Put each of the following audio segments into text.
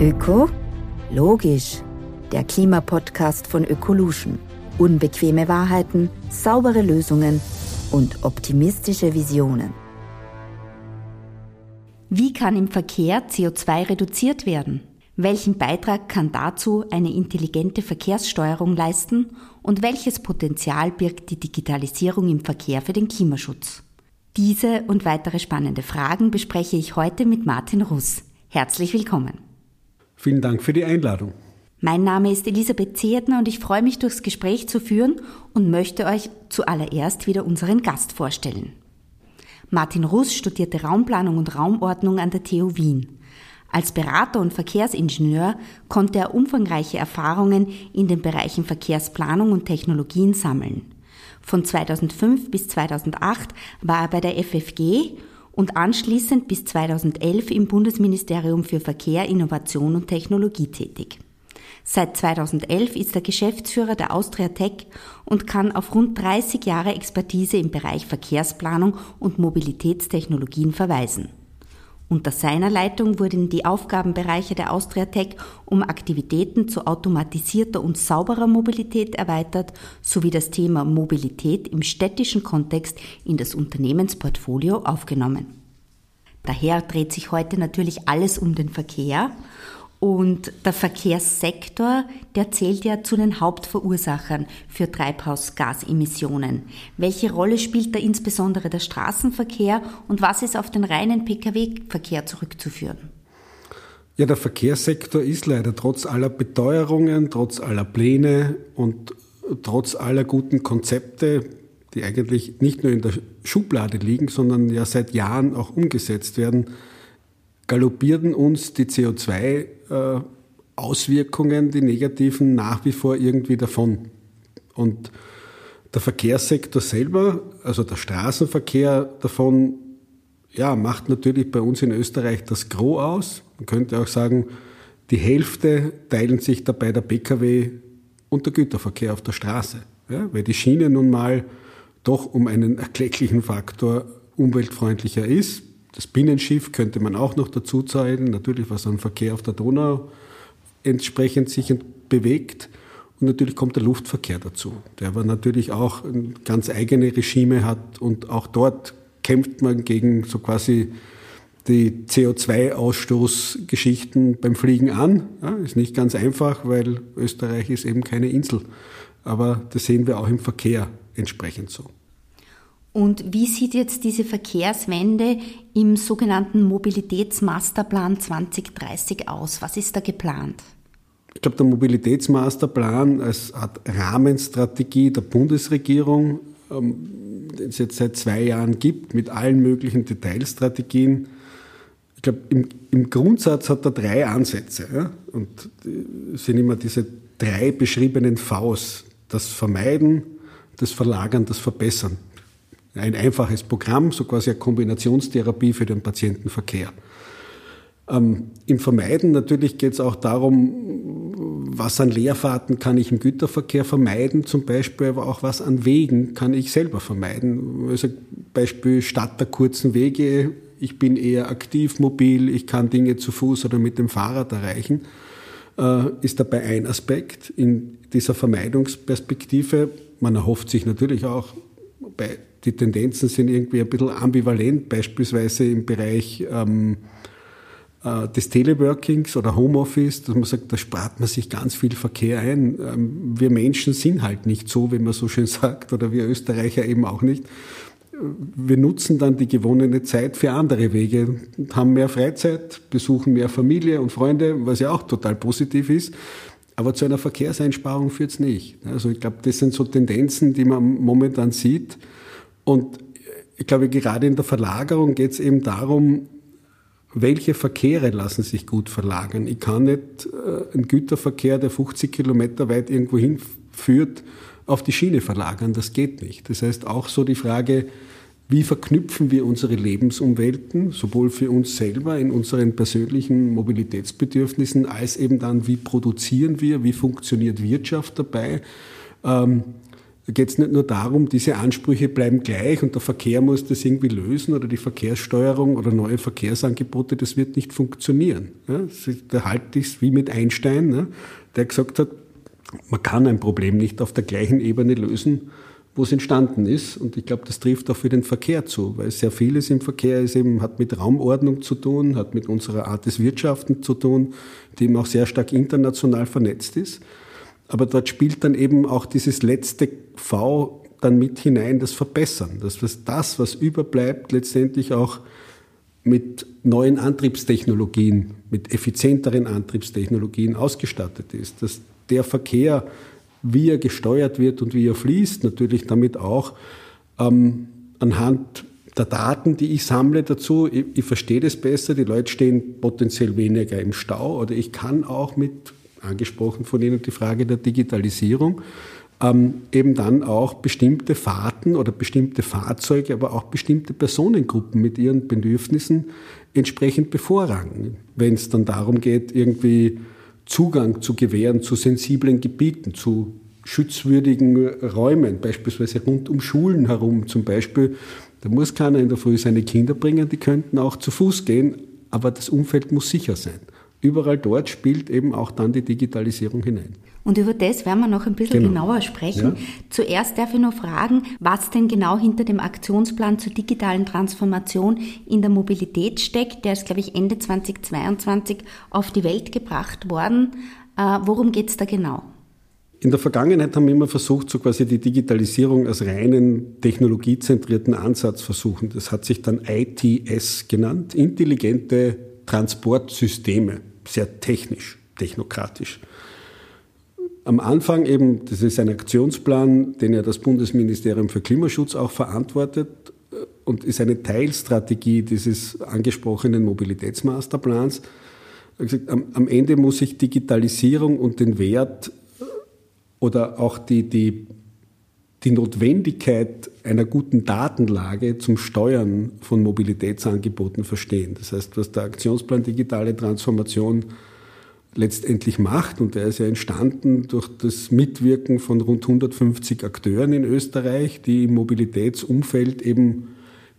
Öko? Logisch. Der Klimapodcast von Ökolution. Unbequeme Wahrheiten, saubere Lösungen und optimistische Visionen. Wie kann im Verkehr CO2 reduziert werden? Welchen Beitrag kann dazu eine intelligente Verkehrssteuerung leisten und welches Potenzial birgt die Digitalisierung im Verkehr für den Klimaschutz? Diese und weitere spannende Fragen bespreche ich heute mit Martin Russ. Herzlich willkommen. Vielen Dank für die Einladung. Mein Name ist Elisabeth Zehetner und ich freue mich, durchs Gespräch zu führen und möchte euch zuallererst wieder unseren Gast vorstellen. Martin Russ studierte Raumplanung und Raumordnung an der TU Wien. Als Berater und Verkehrsingenieur konnte er umfangreiche Erfahrungen in den Bereichen Verkehrsplanung und Technologien sammeln. Von 2005 bis 2008 war er bei der FFG und anschließend bis 2011 im Bundesministerium für Verkehr, Innovation und Technologie tätig. Seit 2011 ist er Geschäftsführer der Austria Tech und kann auf rund 30 Jahre Expertise im Bereich Verkehrsplanung und Mobilitätstechnologien verweisen. Unter seiner Leitung wurden die Aufgabenbereiche der Austria Tech um Aktivitäten zu automatisierter und sauberer Mobilität erweitert, sowie das Thema Mobilität im städtischen Kontext in das Unternehmensportfolio aufgenommen. Daher dreht sich heute natürlich alles um den Verkehr und der Verkehrssektor, der zählt ja zu den Hauptverursachern für Treibhausgasemissionen. Welche Rolle spielt da insbesondere der Straßenverkehr und was ist auf den reinen Pkw-Verkehr zurückzuführen? Ja, der Verkehrssektor ist leider trotz aller Beteuerungen, trotz aller Pläne und trotz aller guten Konzepte, die eigentlich nicht nur in der Schublade liegen, sondern ja seit Jahren auch umgesetzt werden, galoppierten uns die CO2-Auswirkungen, die negativen, nach wie vor irgendwie davon. Und der Verkehrssektor selber, also der Straßenverkehr davon, ja, macht natürlich bei uns in Österreich das Gros aus. Man könnte auch sagen, die Hälfte teilen sich dabei der Pkw und der Güterverkehr auf der Straße. Ja, weil die Schiene nun mal doch um einen erklecklichen Faktor umweltfreundlicher ist. Das Binnenschiff könnte man auch noch dazu zählen, natürlich was an Verkehr auf der Donau entsprechend sich bewegt. Und natürlich kommt der Luftverkehr dazu, der aber natürlich auch ganz eigene Regime hat und auch dort kämpft man gegen so quasi die CO2-Ausstoßgeschichten beim Fliegen an. Ja, ist nicht ganz einfach, weil Österreich ist eben keine Insel. Aber das sehen wir auch im Verkehr entsprechend so. Und wie sieht jetzt diese Verkehrswende im sogenannten Mobilitätsmasterplan 2030 aus? Was ist da geplant? Ich glaube, der Mobilitätsmasterplan als Art Rahmenstrategie der Bundesregierung, ähm, den es jetzt seit zwei Jahren gibt, mit allen möglichen Detailstrategien, ich glaube, im, im, Grundsatz hat er drei Ansätze. Ja? Und es sind immer diese drei beschriebenen Vs. Das Vermeiden, das Verlagern, das Verbessern ein einfaches Programm, so quasi eine Kombinationstherapie für den Patientenverkehr. Ähm, Im Vermeiden natürlich geht es auch darum, was an Leerfahrten kann ich im Güterverkehr vermeiden, zum Beispiel, aber auch was an Wegen kann ich selber vermeiden. Also Beispiel statt der kurzen Wege, ich bin eher aktiv mobil, ich kann Dinge zu Fuß oder mit dem Fahrrad erreichen, äh, ist dabei ein Aspekt in dieser Vermeidungsperspektive. Man erhofft sich natürlich auch die Tendenzen sind irgendwie ein bisschen ambivalent, beispielsweise im Bereich ähm, äh, des Teleworkings oder Homeoffice, dass man sagt, da spart man sich ganz viel Verkehr ein. Ähm, wir Menschen sind halt nicht so, wie man so schön sagt, oder wir Österreicher eben auch nicht. Wir nutzen dann die gewonnene Zeit für andere Wege, haben mehr Freizeit, besuchen mehr Familie und Freunde, was ja auch total positiv ist. Aber zu einer Verkehrseinsparung führt es nicht. Also ich glaube, das sind so Tendenzen, die man momentan sieht. Und ich glaube, gerade in der Verlagerung geht es eben darum, welche Verkehre lassen sich gut verlagern. Ich kann nicht äh, einen Güterverkehr, der 50 Kilometer weit irgendwo hinführt, auf die Schiene verlagern. Das geht nicht. Das heißt auch so die Frage, wie verknüpfen wir unsere Lebensumwelten, sowohl für uns selber in unseren persönlichen Mobilitätsbedürfnissen, als eben dann, wie produzieren wir, wie funktioniert Wirtschaft dabei. Ähm, Da geht es nicht nur darum, diese Ansprüche bleiben gleich und der Verkehr muss das irgendwie lösen oder die Verkehrssteuerung oder neue Verkehrsangebote, das wird nicht funktionieren. Ja, da halte ich es wie mit Einstein, ne, der gesagt hat, man kann ein Problem nicht auf der gleichen Ebene lösen, wo es entstanden ist. Und ich glaube, das trifft auch für den Verkehr zu, weil sehr vieles im Verkehr ist eben, hat mit Raumordnung zu tun, hat mit unserer Art des Wirtschaften zu tun, die eben auch sehr stark international vernetzt ist. Aber dort spielt dann eben auch dieses letzte V dann mit hinein, das Verbessern. Das, was, das, was überbleibt, letztendlich auch mit neuen Antriebstechnologien, mit effizienteren Antriebstechnologien ausgestattet ist. Dass der Verkehr, wie er gesteuert wird und wie er fließt, natürlich damit auch ähm, anhand der Daten, die ich sammle dazu, ich, ich verstehe das besser, die Leute stehen potenziell weniger im Stau. Oder ich kann auch mit angesprochen von Ihnen die Frage der Digitalisierung, ähm, eben dann auch bestimmte Fahrten oder bestimmte Fahrzeuge, aber auch bestimmte Personengruppen mit ihren Bedürfnissen entsprechend bevorrangen. Wenn es dann darum geht, irgendwie Zugang zu gewähren zu sensiblen Gebieten, zu schützwürdigen Räumen, beispielsweise rund um Schulen herum zum Beispiel. Da muss keiner in der Früh seine Kinder bringen, die könnten auch zu Fuß gehen, aber das Umfeld muss sicher sein überall dort spielt eben auch dann die Digitalisierung hinein. Und über das werden wir noch ein bisschen genau. genauer sprechen. Ja. Zuerst darf ich noch fragen, was denn genau hinter dem Aktionsplan zur digitalen Transformation in der Mobilität steckt. Der ist, glaube ich, Ende 2022 auf die Welt gebracht worden. Äh, worum geht es da genau? In der Vergangenheit haben wir immer versucht, so quasi die Digitalisierung als reinen technologiezentrierten Ansatz versuchen. Das hat sich dann ITS genannt, intelligente Transportsysteme sehr technisch, technokratisch. Am Anfang eben, das ist ein Aktionsplan, den ja das Bundesministerium für Klimaschutz auch verantwortet äh, und ist eine Teilstrategie dieses angesprochenen Mobilitätsmasterplans. Am Ende muss sich Digitalisierung und den Wert äh, oder auch die, die, die Notwendigkeit einer guten Datenlage zum Steuern von Mobilitätsangeboten verstehen. Das heißt, was der Aktionsplan Digitale Transformation letztendlich macht, und der ist ja entstanden durch das Mitwirken von rund 150 Akteuren in Österreich, die im Mobilitätsumfeld eben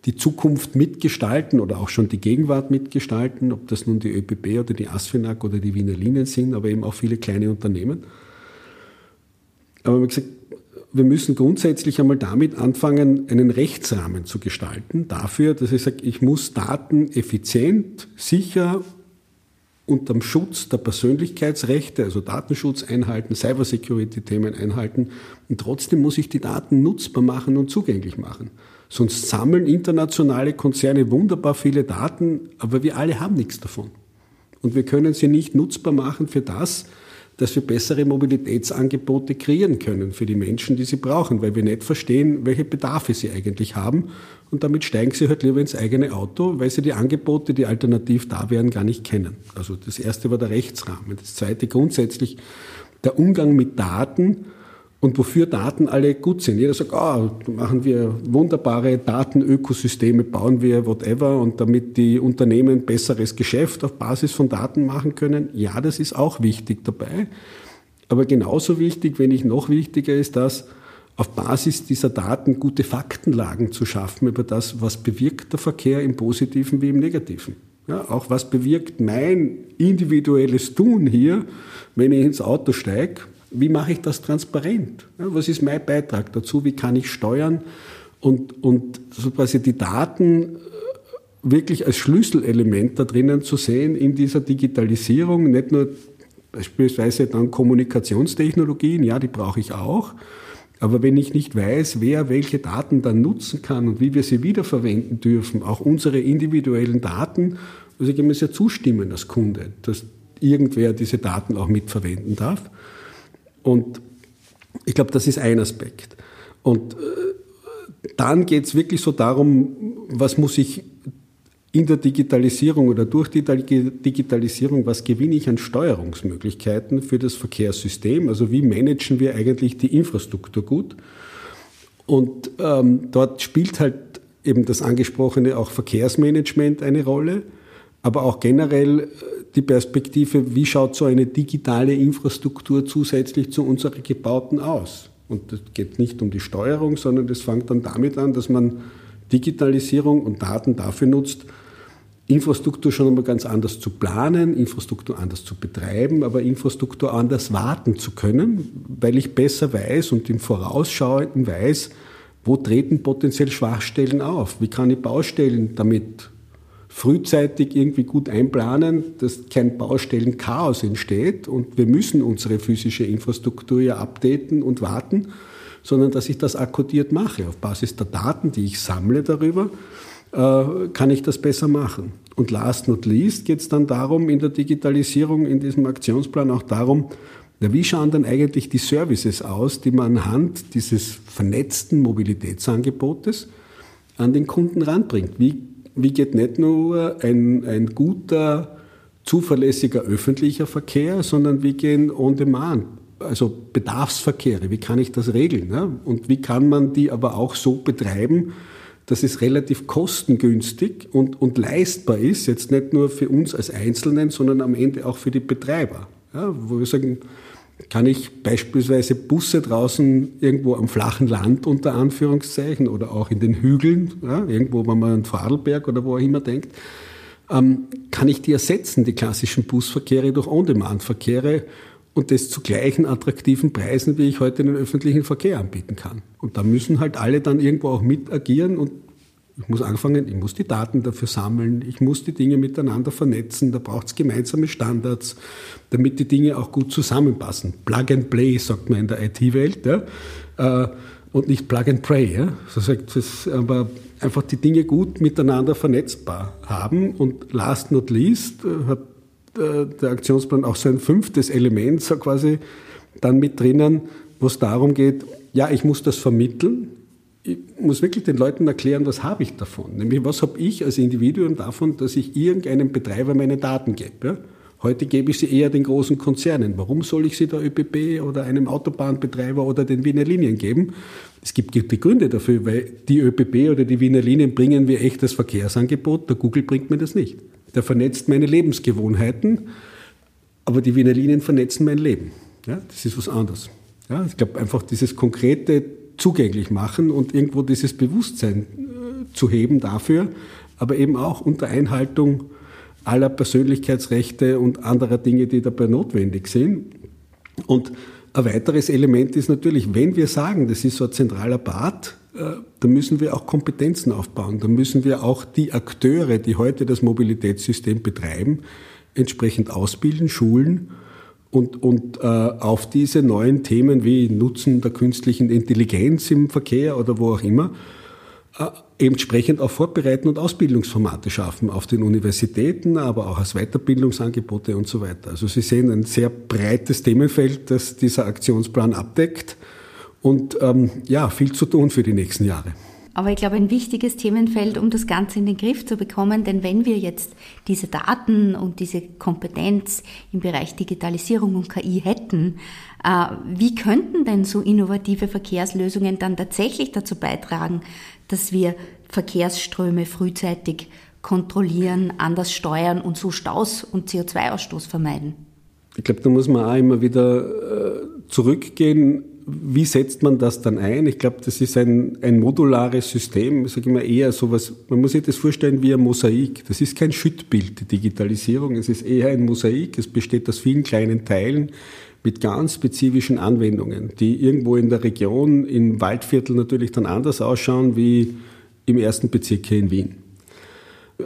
die Zukunft mitgestalten oder auch schon die Gegenwart mitgestalten, ob das nun die ÖPB oder die ASFINAG oder die Wiener Linien sind, aber eben auch viele kleine Unternehmen. Aber wie gesagt, wir müssen grundsätzlich einmal damit anfangen, einen Rechtsrahmen zu gestalten dafür, dass ich sage, ich muss Daten effizient, sicher unterm Schutz der Persönlichkeitsrechte, also Datenschutz einhalten, Cybersecurity-Themen einhalten. Und trotzdem muss ich die Daten nutzbar machen und zugänglich machen. Sonst sammeln internationale Konzerne wunderbar viele Daten, aber wir alle haben nichts davon. Und wir können sie nicht nutzbar machen für das, dass wir bessere Mobilitätsangebote kreieren können für die Menschen, die sie brauchen, weil wir nicht verstehen, welche Bedarfe sie eigentlich haben. Und damit steigen sie halt lieber ins eigene Auto, weil sie die Angebote, die alternativ da wären, gar nicht kennen. Also das erste war der Rechtsrahmen. Das zweite grundsätzlich der Umgang mit Daten und wofür Daten alle gut sind. Jeder sagt, ah, oh, machen wir wunderbare Datenökosysteme, bauen wir whatever und damit die Unternehmen besseres Geschäft auf Basis von Daten machen können. Ja, das ist auch wichtig dabei. Aber genauso wichtig, wenn nicht noch wichtiger ist, dass auf Basis dieser Daten gute Faktenlagen zu schaffen über das, was bewirkt der Verkehr im Positiven wie im Negativen. Ja, auch was bewirkt mein individuelles Tun hier, wenn ich ins Auto steige, wie mache ich das transparent? Was ist mein Beitrag dazu? Wie kann ich steuern? Und, und so quasi die Daten äh, wirklich als Schlüsselelement da drinnen zu sehen in dieser Digitalisierung, nicht nur beispielsweise dann Kommunikationstechnologien, ja, die brauche ich auch. Aber wenn ich nicht weiß, wer welche Daten dann nutzen kann und wie wir sie wiederverwenden dürfen, auch unsere individuellen Daten, also ich muss ja zustimmen als Kunde, dass irgendwer diese Daten auch mitverwenden darf. Und ich glaube, das ist ein Aspekt. Und äh, dann geht es wirklich so darum, was muss ich in der Digitalisierung oder durch die Digitalisierung, was gewinne ich an Steuerungsmöglichkeiten für das Verkehrssystem? Also wie managen wir eigentlich die Infrastruktur gut? Und ähm, dort spielt halt eben das angesprochene auch Verkehrsmanagement eine Rolle, aber auch generell äh, die Perspektive, wie schaut so eine digitale Infrastruktur zusätzlich zu unserer gebauten aus? Und es geht nicht um die Steuerung, sondern das fängt dann damit an, dass man Digitalisierung und Daten dafür nutzt, Infrastruktur schon einmal ganz anders zu planen, Infrastruktur anders zu betreiben, aber Infrastruktur anders warten zu können, weil ich besser weiß und im Vorausschauenden weiß, wo treten potenziell Schwachstellen auf? Wie kann ich Baustellen damit frühzeitig irgendwie gut einplanen, dass kein Baustellenchaos entsteht und wir müssen unsere physische Infrastruktur ja updaten und warten, sondern dass ich das akkodiert mache. Auf Basis der Daten, die ich sammle darüber, äh, kann ich das besser machen. Und last not least geht es dann darum, in der Digitalisierung, in diesem Aktionsplan auch darum, ja, wie schauen dann eigentlich die Services aus, die man anhand dieses vernetzten Mobilitätsangebotes an den Kunden ranbringt? Wie, wie geht nicht nur ein, ein guter, zuverlässiger öffentlicher Verkehr, sondern wie gehen On-Demand, also Bedarfsverkehre, wie kann ich das regeln? Ne? Und wie kann man die aber auch so betreiben, dass es relativ kostengünstig und, und leistbar ist, jetzt nicht nur für uns als Einzelnen, sondern am Ende auch für die Betreiber. Ja, wo wir sagen, kann ich beispielsweise Busse draußen irgendwo am flachen Land unter Anführungszeichen oder auch in den Hügeln, ja, irgendwo, wenn man an Vorarlberg oder wo auch immer denkt, ähm, kann ich die ersetzen, die klassischen Busverkehre durch On-Demand-Verkehre und das zu gleichen attraktiven Preisen, wie ich heute den öffentlichen Verkehr anbieten kann. Und da müssen halt alle dann irgendwo auch mit agieren und ich muss anfangen, ich muss die Daten dafür sammeln, ich muss die Dinge miteinander vernetzen, da braucht es gemeinsame Standards, damit die Dinge auch gut zusammenpassen. Plug and Play, sagt man in der IT-Welt, ja? Äh, und nicht Plug and Pray. Ja? So sagt es, aber einfach die Dinge gut miteinander vernetzbar haben. Und last not least äh, hat äh, der Aktionsplan auch so ein fünftes Element so quasi dann mit drinnen, wo es darum geht, ja, ich muss das vermitteln, ich muss wirklich den Leuten erklären, was habe ich davon. Nämlich, was habe ich als Individuum davon, dass ich irgendeinem Betreiber meine Daten gebe. Heute gebe ich sie eher den großen Konzernen. Warum soll ich sie der ÖBB oder einem Autobahnbetreiber oder den Wiener Linien geben? Es gibt gute Gründe dafür, weil die ÖBB oder die Wiener Linien bringen mir echtes Verkehrsangebot, der Google bringt mir das nicht. Der vernetzt meine Lebensgewohnheiten, aber die Wiener Linien vernetzen mein Leben. Ja, das ist was anderes. Ja, ich glaube, einfach dieses konkrete zugänglich machen und irgendwo dieses Bewusstsein äh, zu heben dafür, aber eben auch unter Einhaltung aller Persönlichkeitsrechte und anderer Dinge, die dabei notwendig sind. Und ein weiteres Element ist natürlich, wenn wir sagen, das ist so ein zentraler Part, äh, da müssen wir auch Kompetenzen aufbauen. Da müssen wir auch die Akteure, die heute das Mobilitätssystem betreiben, entsprechend ausbilden, schulen und, und äh, auf diese neuen Themen wie Nutzen der künstlichen Intelligenz im Verkehr oder wo auch immer, äh, entsprechend auch vorbereiten und Ausbildungsformate schaffen auf den Universitäten, aber auch als Weiterbildungsangebote und so weiter. Also Sie sehen ein sehr breites Themenfeld, das dieser Aktionsplan abdeckt und ähm, ja, viel zu tun für die nächsten Jahre. Aber ich glaube, ein wichtiges Themenfeld, um das Ganze in den Griff zu bekommen, denn wenn wir jetzt diese Daten und diese Kompetenz im Bereich Digitalisierung und KI hätten, äh, wie könnten denn so innovative Verkehrslösungen dann tatsächlich dazu beitragen, dass wir Verkehrsströme frühzeitig kontrollieren, anders steuern und so Staus und CO2-Ausstoß vermeiden? Ich glaube, da muss man auch immer wieder äh, zurückgehen wie setzt man das dann ein? Ich glaube, das ist ein, ein modulares System, ich sage immer eher sowas, man muss sich das vorstellen wie ein Mosaik. Das ist kein Schüttbild, die Digitalisierung, es ist eher ein Mosaik, es besteht aus vielen kleinen Teilen mit ganz spezifischen Anwendungen, die irgendwo in der Region, im Waldviertel natürlich dann anders ausschauen wie im ersten Bezirk hier in Wien.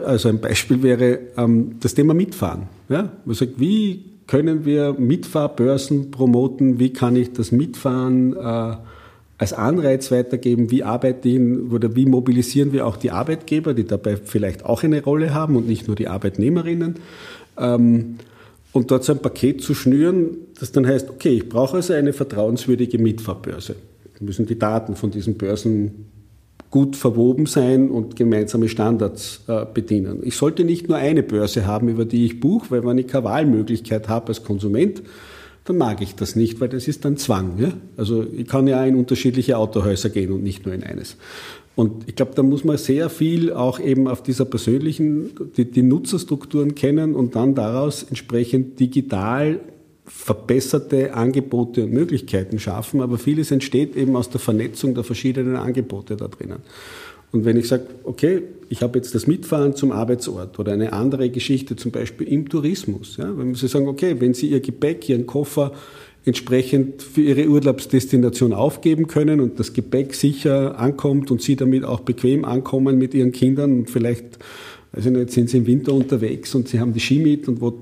Also ein Beispiel wäre ähm, das Thema Mitfahren. Ja? Man sagt, wie können wir Mitfahrbörsen promoten? Wie kann ich das Mitfahren äh, als Anreiz weitergeben? Wie arbeiten oder wie mobilisieren wir auch die Arbeitgeber, die dabei vielleicht auch eine Rolle haben und nicht nur die Arbeitnehmerinnen? Ähm, und dort so ein Paket zu schnüren, das dann heißt, okay, ich brauche also eine vertrauenswürdige Mitfahrbörse. Wir müssen die Daten von diesen Börsen gut verwoben sein und gemeinsame Standards äh, bedienen. Ich sollte nicht nur eine Börse haben, über die ich buche, weil wenn ich keine Wahlmöglichkeit habe als Konsument, dann mag ich das nicht, weil das ist dann Zwang. Ja? Also ich kann ja in unterschiedliche Autohäuser gehen und nicht nur in eines. Und ich glaube, da muss man sehr viel auch eben auf dieser persönlichen, die, die Nutzerstrukturen kennen und dann daraus entsprechend digital verbesserte Angebote und Möglichkeiten schaffen, aber vieles entsteht eben aus der Vernetzung der verschiedenen Angebote da drinnen. Und wenn ich sage, okay, ich habe jetzt das Mitfahren zum Arbeitsort oder eine andere Geschichte, zum Beispiel im Tourismus, ja, wenn Sie sagen, okay, wenn Sie Ihr Gepäck, Ihren Koffer entsprechend für Ihre Urlaubsdestination aufgeben können und das Gepäck sicher ankommt und Sie damit auch bequem ankommen mit Ihren Kindern und vielleicht also jetzt sind Sie im Winter unterwegs und Sie haben die Ski mit und, wo,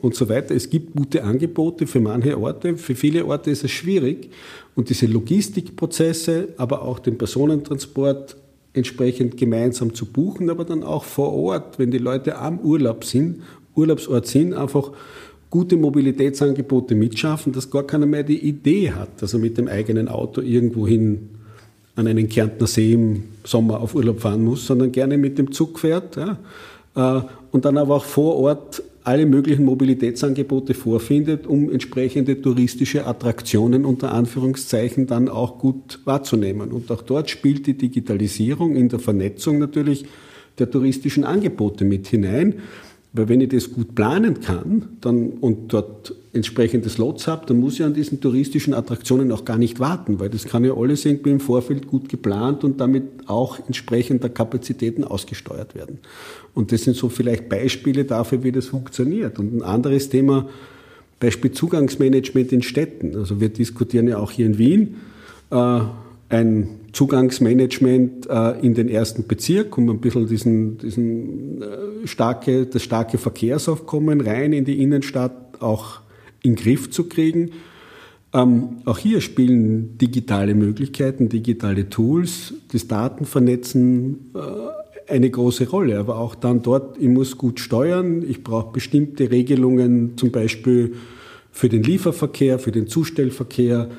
und so weiter. Es gibt gute Angebote für manche Orte. Für viele Orte ist es schwierig. Und diese Logistikprozesse, aber auch den Personentransport entsprechend gemeinsam zu buchen, aber dann auch vor Ort, wenn die Leute am Urlaub sind, Urlaubsort sind, einfach gute Mobilitätsangebote mitschaffen, dass gar keiner mehr die Idee hat, dass er mit dem eigenen Auto irgendwohin an einen Kärntner See im Sommer auf Urlaub fahren muss, sondern gerne mit dem Zug fährt. Ja, äh, und dann aber auch vor Ort alle möglichen Mobilitätsangebote vorfindet, um entsprechende touristische Attraktionen unter Anführungszeichen dann auch gut wahrzunehmen. Und auch dort spielt die Digitalisierung in der Vernetzung natürlich der touristischen Angebote mit hinein. Weil wenn ich das gut planen kann dann, und dort entsprechende Slots habe, dann muss ich an diesen touristischen Attraktionen auch gar nicht warten, weil das kann ja alles irgendwie im Vorfeld gut geplant und damit auch entsprechend der Kapazitäten ausgesteuert werden. Und das sind so vielleicht Beispiele dafür, wie das funktioniert. Und ein anderes Thema, Beispiel Zugangsmanagement in Städten. Also wir diskutieren ja auch hier in Wien äh, ein Zugangsmanagement äh, in den ersten Bezirk, um ein bisschen diesen, diesen äh, starke, das starke Verkehrsaufkommen rein in die Innenstadt auch in den Griff zu kriegen. Ähm, auch hier spielen digitale Möglichkeiten, digitale Tools, das Datenvernetzen äh, eine große Rolle. Aber auch dann dort, ich muss gut steuern, ich brauche bestimmte Regelungen, zum Beispiel für den Lieferverkehr, für den Zustellverkehr,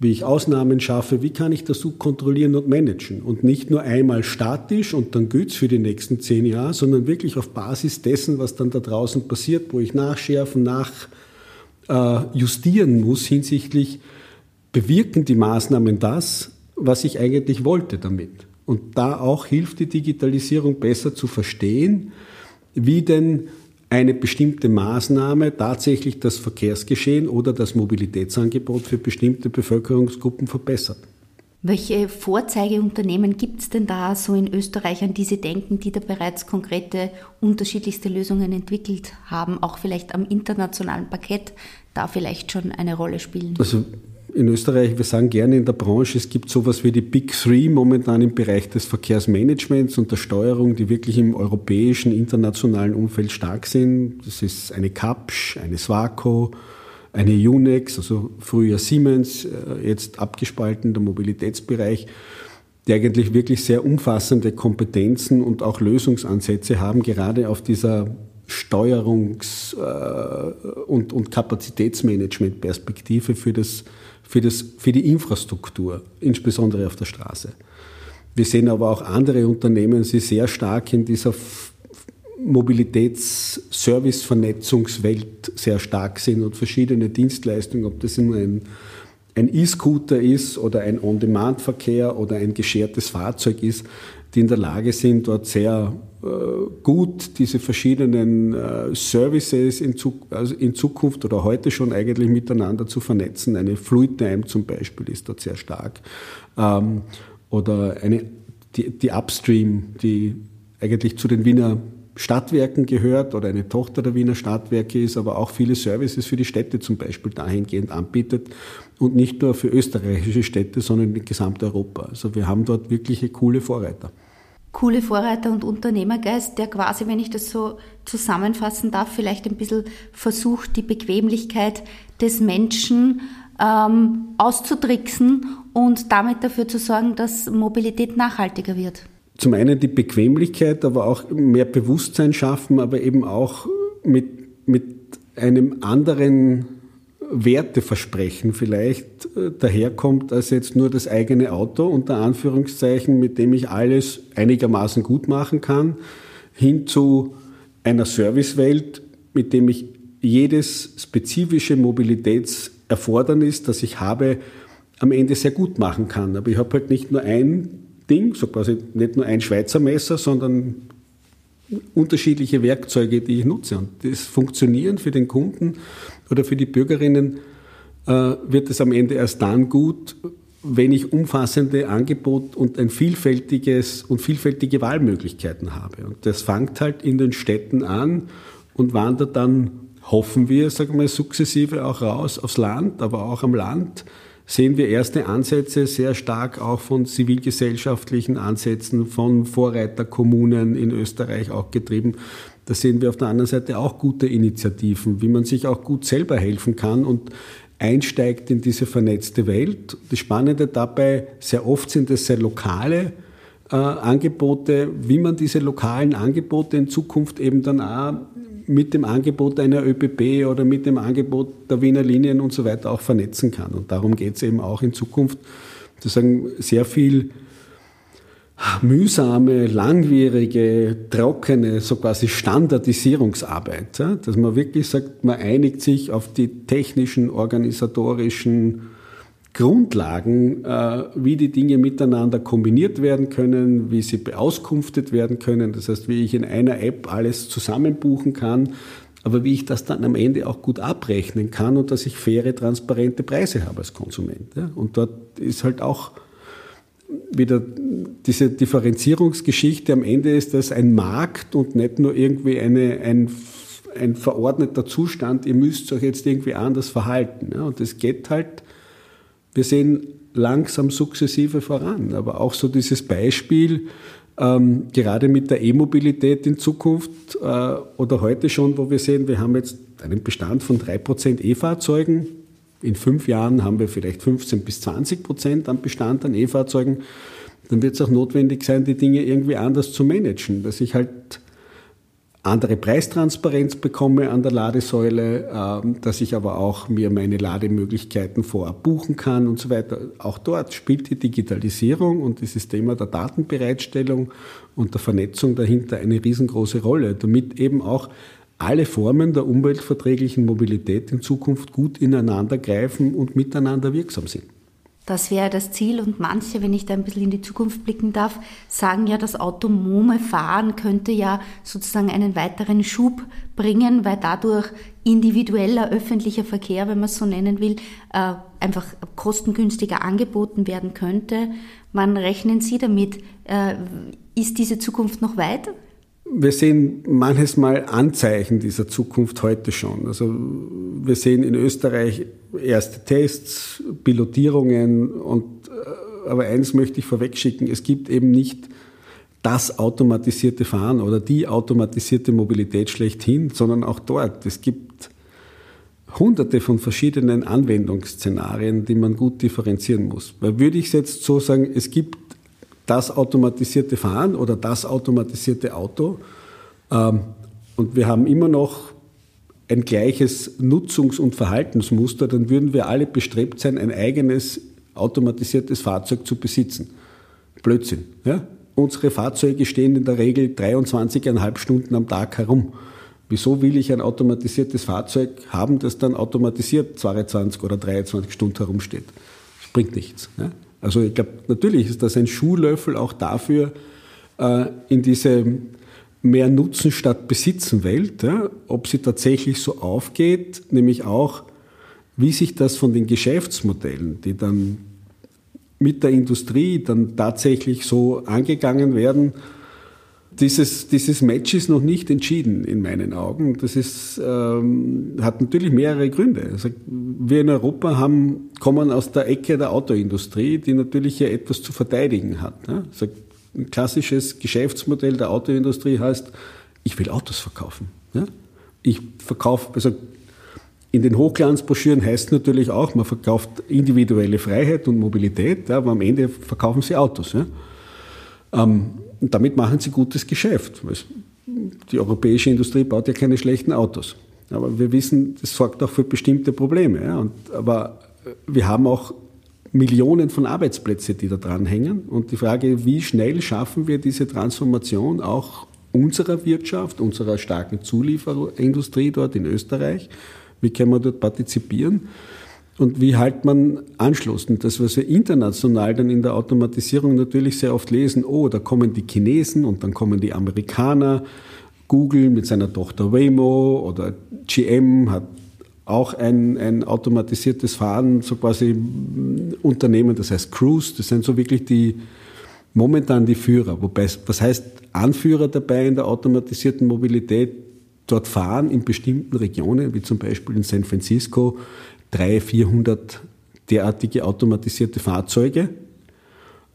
wie ich Ausnahmen schaffe, wie kann ich das so kontrollieren und managen. Und nicht nur einmal statisch und dann güt's für die nächsten zehn Jahre, sondern wirklich auf Basis dessen, was dann da draußen passiert, wo ich nachschärfen, nachjustieren äh, muss hinsichtlich, bewirken die Maßnahmen das, was ich eigentlich wollte damit. Und da auch hilft die Digitalisierung besser zu verstehen, wie denn eine bestimmte Maßnahme tatsächlich das Verkehrsgeschehen oder das Mobilitätsangebot für bestimmte Bevölkerungsgruppen verbessert. Welche Vorzeigeunternehmen gibt es denn da so in Österreich, an die Sie denken, die da bereits konkrete unterschiedlichste Lösungen entwickelt haben, auch vielleicht am internationalen Parkett da vielleicht schon eine Rolle spielen? Also in Österreich, wir sagen gerne in der Branche, es gibt sowas wie die Big Three momentan im Bereich des Verkehrsmanagements und der Steuerung, die wirklich im europäischen, internationalen Umfeld stark sind. Das ist eine Kapsch, eine Swaco, eine Unex, also früher Siemens, äh, jetzt abgespalten der Mobilitätsbereich, die eigentlich wirklich sehr umfassende Kompetenzen und auch Lösungsansätze haben, gerade auf dieser Steuerungs- äh, und, und Kapazitätsmanagement-Perspektive für das für, das, für die Infrastruktur, insbesondere auf der Straße. Wir sehen aber auch andere Unternehmen, die sehr stark in dieser Mobilitäts-Service-Vernetzungswelt sehr stark sind und verschiedene Dienstleistungen, ob das ein ein E-Scooter ist oder ein On-Demand-Verkehr oder ein geschertes Fahrzeug ist, die in der Lage sind, dort sehr äh, gut diese verschiedenen äh, Services in, also in, Zukunft oder heute schon eigentlich miteinander zu vernetzen. Eine FluidTime zum Beispiel ist dort sehr stark. Ähm, oder eine, die, die Upstream, die eigentlich zu den Wiener Stadtwerken gehört oder eine Tochter der Wiener Stadtwerke ist, aber auch viele Services für die Städte zum Beispiel dahingehend anbietet und nicht nur für österreichische Städte, sondern in Gesamteuropa. Also wir haben dort wirkliche coole Vorreiter. Coole Vorreiter und Unternehmergeist, der quasi, wenn ich das so zusammenfassen darf, vielleicht ein bisschen versucht, die Bequemlichkeit des Menschen ähm, auszutricksen und damit dafür zu sorgen, dass Mobilität nachhaltiger wird. Zum einen die Bequemlichkeit, aber auch mehr Bewusstsein schaffen, aber eben auch mit, mit einem anderen Werteversprechen vielleicht äh, daherkommt, als jetzt nur das eigene Auto unter Anführungszeichen, mit dem ich alles einigermaßen gut machen kann, hin zu einer Servicewelt, mit dem ich jedes spezifische Mobilitätserfordernis, das ich habe, am Ende sehr gut machen kann. Aber ich habe halt nicht nur ein Ding, so quasi nicht nur ein Schweizer Messer, sondern unterschiedliche Werkzeuge, die ich nutze. Und das Funktionieren für den Kunden oder für die Bürgerinnen äh, wird es am Ende erst dann gut, wenn ich umfassende Angebot und ein vielfältiges und vielfältige Wahlmöglichkeiten habe. Und das fängt halt in den Städten an und wandert dann, hoffen wir, sagen wir sukzessive auch raus aufs Land, aber auch am Land sehen wir erste Ansätze sehr stark auch von zivilgesellschaftlichen Ansätzen, von Vorreiterkommunen in Österreich auch getrieben. Da sehen wir auf der anderen Seite auch gute Initiativen, wie man sich auch gut selber helfen kann und einsteigt in diese vernetzte Welt. Das Spannende dabei, sehr oft sind es sehr lokale äh, Angebote, wie man diese lokalen Angebote in Zukunft eben dann auch mit dem Angebot einer ÖBB oder mit dem Angebot der Wiener Linien und so weiter auch vernetzen kann. Und darum geht es eben auch in Zukunft, sozusagen sehr viel mühsame, langwierige, trockene, so quasi Standardisierungsarbeit. Dass man wirklich sagt, man einigt sich auf die technischen, organisatorischen Grundlagen, äh, wie die Dinge miteinander kombiniert werden können, wie sie beauskunftet werden können. Das heißt, wie ich in einer App alles zusammenbuchen kann, aber wie ich das dann am Ende auch gut abrechnen kann und dass ich faire, transparente Preise habe als Konsument. Und dort ist halt auch wieder diese Differenzierungsgeschichte. Am Ende ist das ein Markt und nicht nur irgendwie eine, ein, ein verordneter Zustand, ihr müsst euch jetzt irgendwie anders verhalten. Und es geht halt wir sehen langsam sukzessive voran. Aber auch so dieses Beispiel, ähm, gerade mit der E-Mobilität in Zukunft äh, oder heute schon, wo wir sehen, wir haben jetzt einen Bestand von 3% E-Fahrzeugen. In fünf Jahren haben wir vielleicht 15 bis 20 Prozent an Bestand an E-Fahrzeugen. Dann wird es auch notwendig sein, die Dinge irgendwie anders zu managen, dass ich halt andere Preistransparenz bekomme an der Ladesäule, ähm, dass ich aber auch mir meine Lademöglichkeiten vorab buchen kann und so weiter. Auch dort spielt die Digitalisierung und dieses Thema der Datenbereitstellung und der Vernetzung dahinter eine riesengroße Rolle, damit eben auch alle Formen der umweltverträglichen Mobilität in Zukunft gut ineinander greifen und miteinander wirksam sind. Das wäre das Ziel und manche, wenn ich da ein bisschen in die Zukunft blicken darf, sagen ja, das autonome Fahren könnte ja sozusagen einen weiteren Schub bringen, weil dadurch individueller öffentlicher Verkehr, wenn man es so nennen will, äh, einfach kostengünstiger angeboten werden könnte. Wann rechnen Sie damit? Äh, ist diese Zukunft noch weit? Wir sehen manches Mal Anzeichen dieser Zukunft heute schon. Also wir sehen in Österreich erste Tests, Pilotierungen und äh, aber eins möchte ich vorwegschicken, es gibt eben nicht das automatisierte Fahren oder die automatisierte Mobilität schlechthin, sondern auch dort. Es gibt hunderte von verschiedenen Anwendungsszenarien, die man gut differenzieren muss. Weil würde ich jetzt so sagen, es gibt das automatisierte Fahren oder das automatisierte Auto ähm, und wir haben immer noch ein gleiches Nutzungs- und Verhaltensmuster, dann würden wir alle bestrebt sein, ein eigenes automatisiertes Fahrzeug zu besitzen. Blödsinn. Ja? Unsere Fahrzeuge stehen in der Regel 23,5 Stunden am Tag herum. Wieso will ich ein automatisiertes Fahrzeug haben, das dann automatisiert 22 oder 23 Stunden herumsteht? Das bringt nichts. Ja? Also ich glaube, natürlich ist das ein Schuhlöffel auch dafür, äh, in diese mehr Nutzen statt Besitzen Welt, ja, ob sie tatsächlich so aufgeht, nämlich auch, wie sich das von den Geschäftsmodellen, die dann mit der Industrie dann tatsächlich so angegangen werden, dieses, dieses Match ist noch nicht entschieden in meinen Augen. Das ist, ähm, hat natürlich mehrere Gründe. Also wir in Europa haben, kommen aus der Ecke der Autoindustrie, die natürlich hier etwas zu verteidigen hat. Ne? Also ein klassisches Geschäftsmodell der Autoindustrie heißt, ich will Autos verkaufen. Ja? Ich verkaufe, also in den Hochglanzbroschüren heißt natürlich auch, man verkauft individuelle Freiheit und Mobilität, ja, aber am Ende verkaufen sie Autos. Ja? Ähm, und damit machen sie gutes Geschäft. Die europäische Industrie baut ja keine schlechten Autos. Aber wir wissen, das sorgt auch für bestimmte Probleme. Ja? Und, aber wir haben auch Millionen von Arbeitsplätzen, die da dranhängen. Und die Frage, wie schnell schaffen wir diese Transformation auch unserer Wirtschaft, unserer starken Zulieferindustrie dort in Österreich? Wie können wir dort partizipieren? Und wie halt man Anschluss. Und das, was wir international dann in der Automatisierung natürlich sehr oft lesen, oh, da kommen die Chinesen und dann kommen die Amerikaner, Google mit seiner Tochter Waymo oder GM hat auch ein, ein automatisiertes Fahren, so quasi Unternehmen, das heißt Cruise, das sind so wirklich die momentan die Führer. Wobei, was heißt Anführer dabei in der automatisierten Mobilität? Dort fahren in bestimmten Regionen, wie zum Beispiel in San Francisco, 300, 400 derartige automatisierte Fahrzeuge,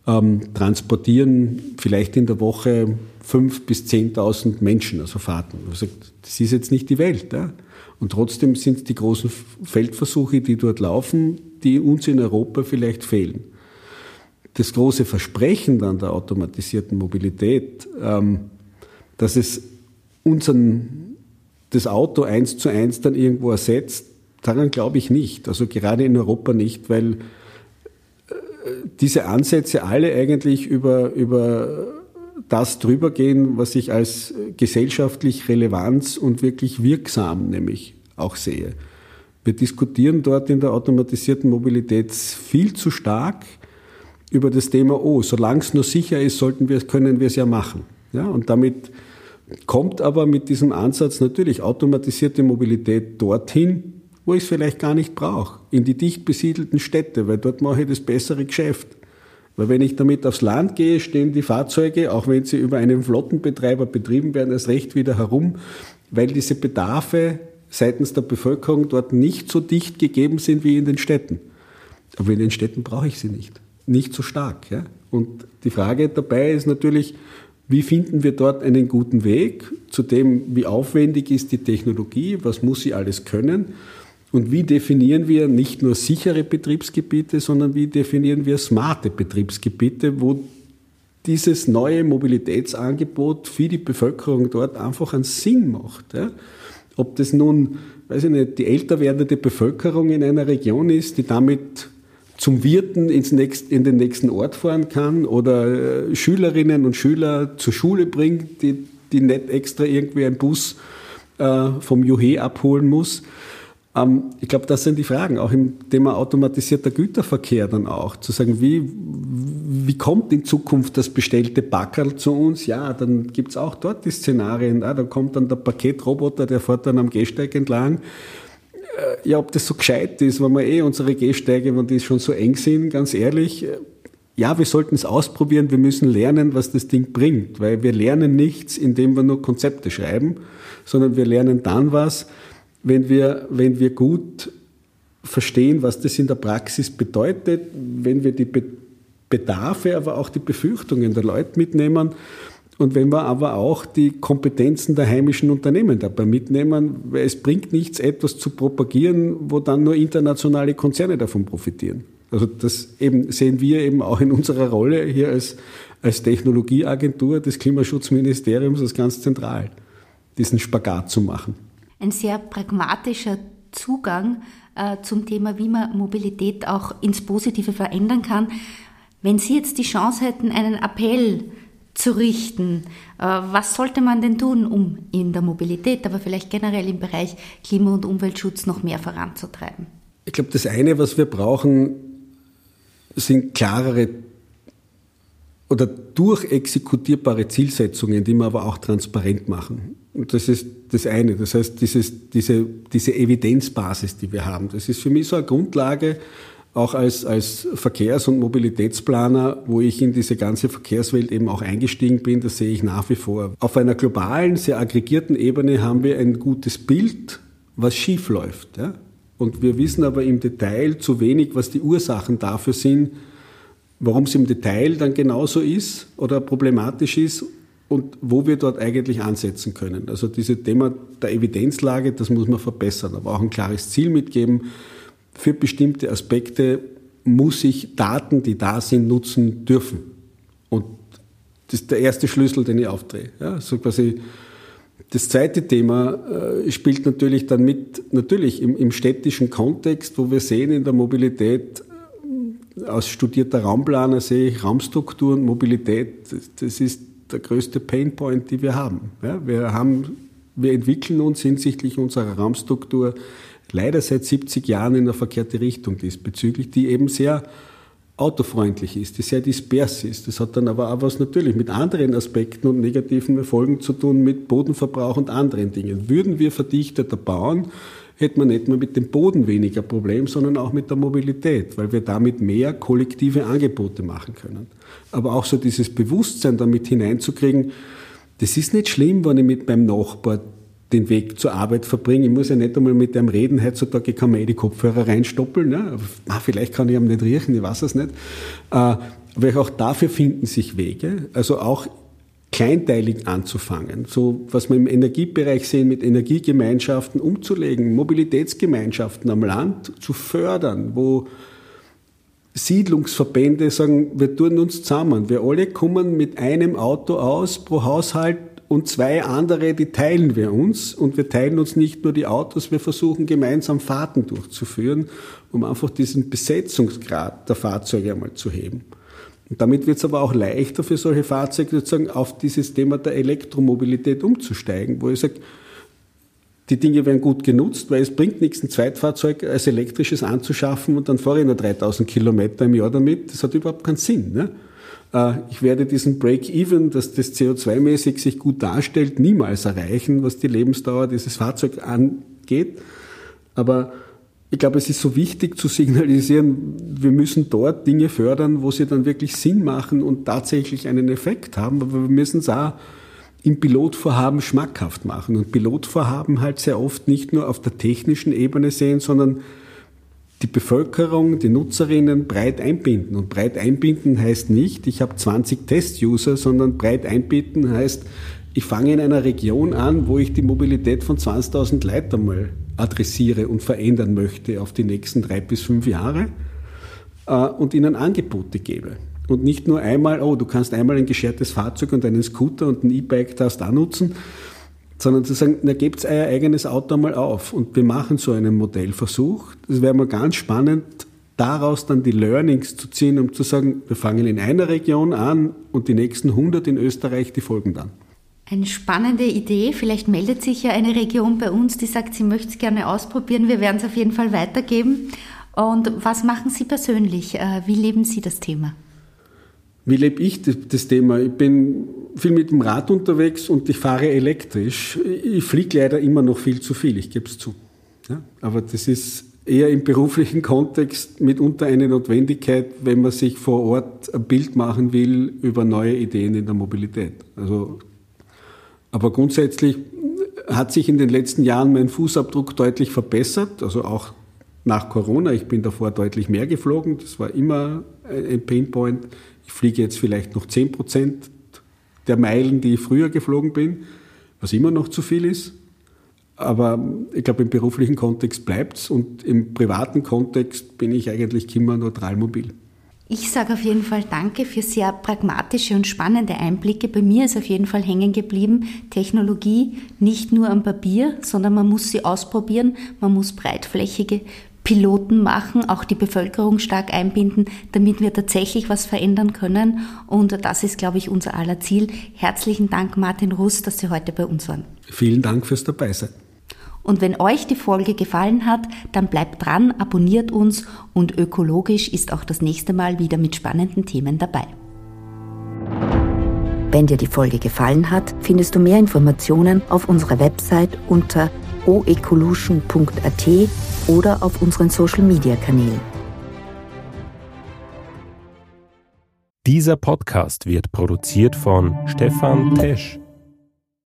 ähm, transportieren vielleicht in der Woche 5.000 bis 10.000 Menschen, also Fahrten. Das ist jetzt nicht die Welt. Ja? Und trotzdem sind die großen Feldversuche, die dort laufen, die uns in Europa vielleicht fehlen. Das große Versprechen dann der automatisierten Mobilität, ähm, dass es unseren, das Auto eins zu eins dann irgendwo ersetzt, daran glaube ich nicht. Also gerade in Europa nicht, weil äh, diese Ansätze alle eigentlich über, über das drüber gehen, was ich als gesellschaftlich relevant und wirklich wirksam nämlich auch sehe. Wir diskutieren dort in der automatisierten Mobilität viel zu stark über das Thema, oh, solange es nur sicher ist, sollten wir, können wir es ja machen. Ja, und damit kommt aber mit diesem Ansatz natürlich automatisierte Mobilität dorthin, wo ich es vielleicht gar nicht brauche, in die dicht besiedelten Städte, weil dort mache ich das bessere Geschäft. Weil wenn ich damit aufs Land gehe, stehen die Fahrzeuge, auch wenn sie über einen Flottenbetreiber betrieben werden, erst recht wieder herum, weil diese Bedarfe seitens der Bevölkerung dort nicht so dicht gegeben sind wie in den Städten. Aber in den Städten brauche ich sie nicht. Nicht so stark. Ja? Und die Frage dabei ist natürlich, wie finden wir dort einen guten Weg zu dem, wie aufwendig ist die Technologie, was muss sie alles können und wie definieren wir nicht nur sichere Betriebsgebiete, sondern wie definieren wir smarte Betriebsgebiete, wo dieses neue Mobilitätsangebot für die Bevölkerung dort einfach einen Sinn macht. Ja? Ob das nun, weiß ich nicht, die älter werdende Bevölkerung in einer Region ist, die damit zum Wirten ins nächst, in den nächsten Ort fahren kann oder äh, Schülerinnen und Schüler zur Schule bringt, die, die nicht extra irgendwie einen Bus äh, vom Juhe abholen muss ich glaube, das sind die Fragen, auch im Thema automatisierter Güterverkehr dann auch, zu sagen, wie, wie kommt in Zukunft das bestellte Backerl zu uns? Ja, dann gibt's auch dort die Szenarien, ah, da kommt dann der Paketroboter, der fährt dann am Gehsteig entlang. Äh, ja, ob das so gescheit ist, wenn wir eh unsere Gehsteige, wenn die schon so eng sind, ganz ehrlich, äh, ja, wir sollten es ausprobieren, wir müssen lernen, was das Ding bringt, weil wir lernen nichts, indem wir nur Konzepte schreiben, sondern wir lernen dann was, wenn wir, wenn wir gut verstehen, was das in der Praxis bedeutet, wenn wir die Bedarfe, aber auch die Befürchtungen der Leute mitnehmen und wenn wir aber auch die Kompetenzen der heimischen Unternehmen dabei mitnehmen, weil es bringt nichts, etwas zu propagieren, wo dann nur internationale Konzerne davon profitieren. Also das eben sehen wir eben auch in unserer Rolle hier als, als Technologieagentur des Klimaschutzministeriums als ganz zentral, diesen Spagat zu machen ein sehr pragmatischer Zugang äh, zum Thema, wie man Mobilität auch ins Positive verändern kann. Wenn Sie jetzt die Chance hätten, einen Appell zu richten, äh, was sollte man denn tun, um in der Mobilität, aber vielleicht generell im Bereich Klima- und Umweltschutz noch mehr voranzutreiben? Ich glaube, das eine, was wir brauchen, sind klarere oder durchexekutierbare Zielsetzungen, die wir aber auch transparent machen. Das ist das eine. Das heißt, dieses, diese, diese Evidenzbasis, die wir haben, das ist für mich so eine Grundlage, auch als, als Verkehrs- und Mobilitätsplaner, wo ich in diese ganze Verkehrswelt eben auch eingestiegen bin, das sehe ich nach wie vor. Auf einer globalen, sehr aggregierten Ebene haben wir ein gutes Bild, was schief läuft. Ja? Und wir wissen aber im Detail zu wenig, was die Ursachen dafür sind, warum es im Detail dann genauso ist oder problematisch ist und wo wir dort eigentlich ansetzen können. Also dieses Thema der Evidenzlage, das muss man verbessern, aber auch ein klares Ziel mitgeben. Für bestimmte Aspekte muss ich Daten, die da sind, nutzen dürfen. Und das ist der erste Schlüssel, den ich aufdrehe. Ja, so quasi das zweite Thema äh, spielt natürlich dann mit, natürlich im, im, städtischen Kontext, wo wir sehen in der Mobilität, als studierter Raumplaner sehe ich Raumstruktur und Mobilität, das ist der größte Painpoint, die wir haben. Ja, wir haben. Wir entwickeln uns hinsichtlich unserer Raumstruktur leider seit 70 Jahren in eine verkehrte Richtung diesbezüglich, die eben sehr autofreundlich ist, die sehr dispers ist. Das hat dann aber auch was natürlich mit anderen Aspekten und negativen Folgen zu tun, mit Bodenverbrauch und anderen Dingen. Würden wir verdichteter bauen, hätte man nicht nur mit dem Boden weniger Problem, sondern auch mit der Mobilität, weil wir damit mehr kollektive Angebote machen können. Aber auch so dieses Bewusstsein damit hineinzukriegen, das ist nicht schlimm, wenn ich mit meinem Nachbar den Weg zur Arbeit verbringe. Ich muss ja nicht einmal mit dem reden. Heutzutage kann man eh die Kopfhörer reinstoppeln. Ne? Ah, vielleicht kann ich ihm nicht riechen, ich weiß es nicht. Äh, aber auch dafür finden sich Wege. Also auch kleinteilig anzufangen. So, was wir im Energiebereich sehen, mit Energiegemeinschaften umzulegen, Mobilitätsgemeinschaften am Land zu fördern, wo Siedlungsverbände sagen, wir tun uns zusammen. Wir alle kommen mit einem Auto aus pro Haushalt und zwei andere, die teilen wir uns. Und wir teilen uns nicht nur die Autos, wir versuchen gemeinsam Fahrten durchzuführen, um einfach diesen Besetzungsgrad der Fahrzeuge einmal zu heben. Und damit wird es aber auch leichter für solche Fahrzeuge sozusagen auf dieses Thema der Elektromobilität umzusteigen, wo ich sage, die Dinge werden gut genutzt, weil es bringt nichts, ein Zweitfahrzeug als elektrisches anzuschaffen und dann fahre ich nur 3000 Kilometer im Jahr damit. Das hat überhaupt keinen Sinn. Ne? Äh, ich werde diesen Break-Even, dass das CO2-mäßig sich gut darstellt, niemals erreichen, was die Lebensdauer dieses Fahrzeugs angeht. Aber ich glaube, es ist so wichtig zu signalisieren, wir müssen dort Dinge fördern, wo sie dann wirklich Sinn machen und tatsächlich einen Effekt haben. Aber wir müssen es auch im Pilotvorhaben schmackhaft machen und Pilotvorhaben halt sehr oft nicht nur auf der technischen Ebene sehen, sondern die Bevölkerung, die Nutzerinnen breit einbinden. Und breit einbinden heißt nicht, ich habe 20 Test-User, sondern breit einbinden heißt, ich fange in einer Region an, wo ich die Mobilität von 20.000 Leuten mal adressiere und verändern möchte auf die nächsten drei bis fünf Jahre äh, und ihnen Angebote gebe. Und nicht nur einmal, oh, du kannst einmal ein geschertes Fahrzeug und einen Scooter und ein E-Bike darfst da nutzen, sondern zu sagen, na, gebt euer eigenes Auto mal auf und wir machen so einen Modellversuch. Das wäre mal ganz spannend, daraus dann die Learnings zu ziehen, um zu sagen, wir fangen in einer Region an und die nächsten 100 in Österreich, die folgen dann. Eine spannende Idee. Vielleicht meldet sich ja eine Region bei uns, die sagt, sie möchte es gerne ausprobieren. Wir werden es auf jeden Fall weitergeben. Und was machen Sie persönlich? Äh, wie leben Sie das Thema? Wie lebe ich das Thema? Ich bin viel mit dem Rad unterwegs und ich fahre elektrisch. Ich fliege leider immer noch viel zu viel, ich gebe es zu. Ja, aber das ist eher im beruflichen Kontext mitunter eine Notwendigkeit, wenn man sich vor Ort ein Bild machen will über neue Ideen in der Mobilität. Also, aber grundsätzlich hat sich in den letzten Jahren mein Fußabdruck deutlich verbessert, also auch nach Corona. Ich bin davor deutlich mehr geflogen, das war immer ein Painpoint. Ich fliege jetzt vielleicht noch 10 Prozent der Meilen, die ich früher geflogen bin, was immer noch zu viel ist. Aber ich glaube, im beruflichen Kontext bleibt es und im privaten Kontext bin ich eigentlich klimaneutral mobil. Ich sage auf jeden Fall Danke für sehr pragmatische und spannende Einblicke. Bei mir ist auf jeden Fall hängen geblieben, Technologie nicht nur am Papier, sondern man muss sie ausprobieren, man muss breitflächige Piloten machen, auch die Bevölkerung stark einbinden, damit wir tatsächlich was verändern können. Und das ist, glaube ich, unser aller Ziel. Herzlichen Dank, Martin Russ, dass Sie heute bei uns waren. Vielen Dank fürs Dabeisein. Und wenn euch die Folge gefallen hat, dann bleibt dran, abonniert uns und ökologisch ist auch das nächste Mal wieder mit spannenden Themen dabei. Wenn dir die Folge gefallen hat, findest du mehr Informationen auf unserer Website unter oecolution.at oder auf unseren Social-Media-Kanälen. Dieser Podcast wird produziert von Stefan Tesch.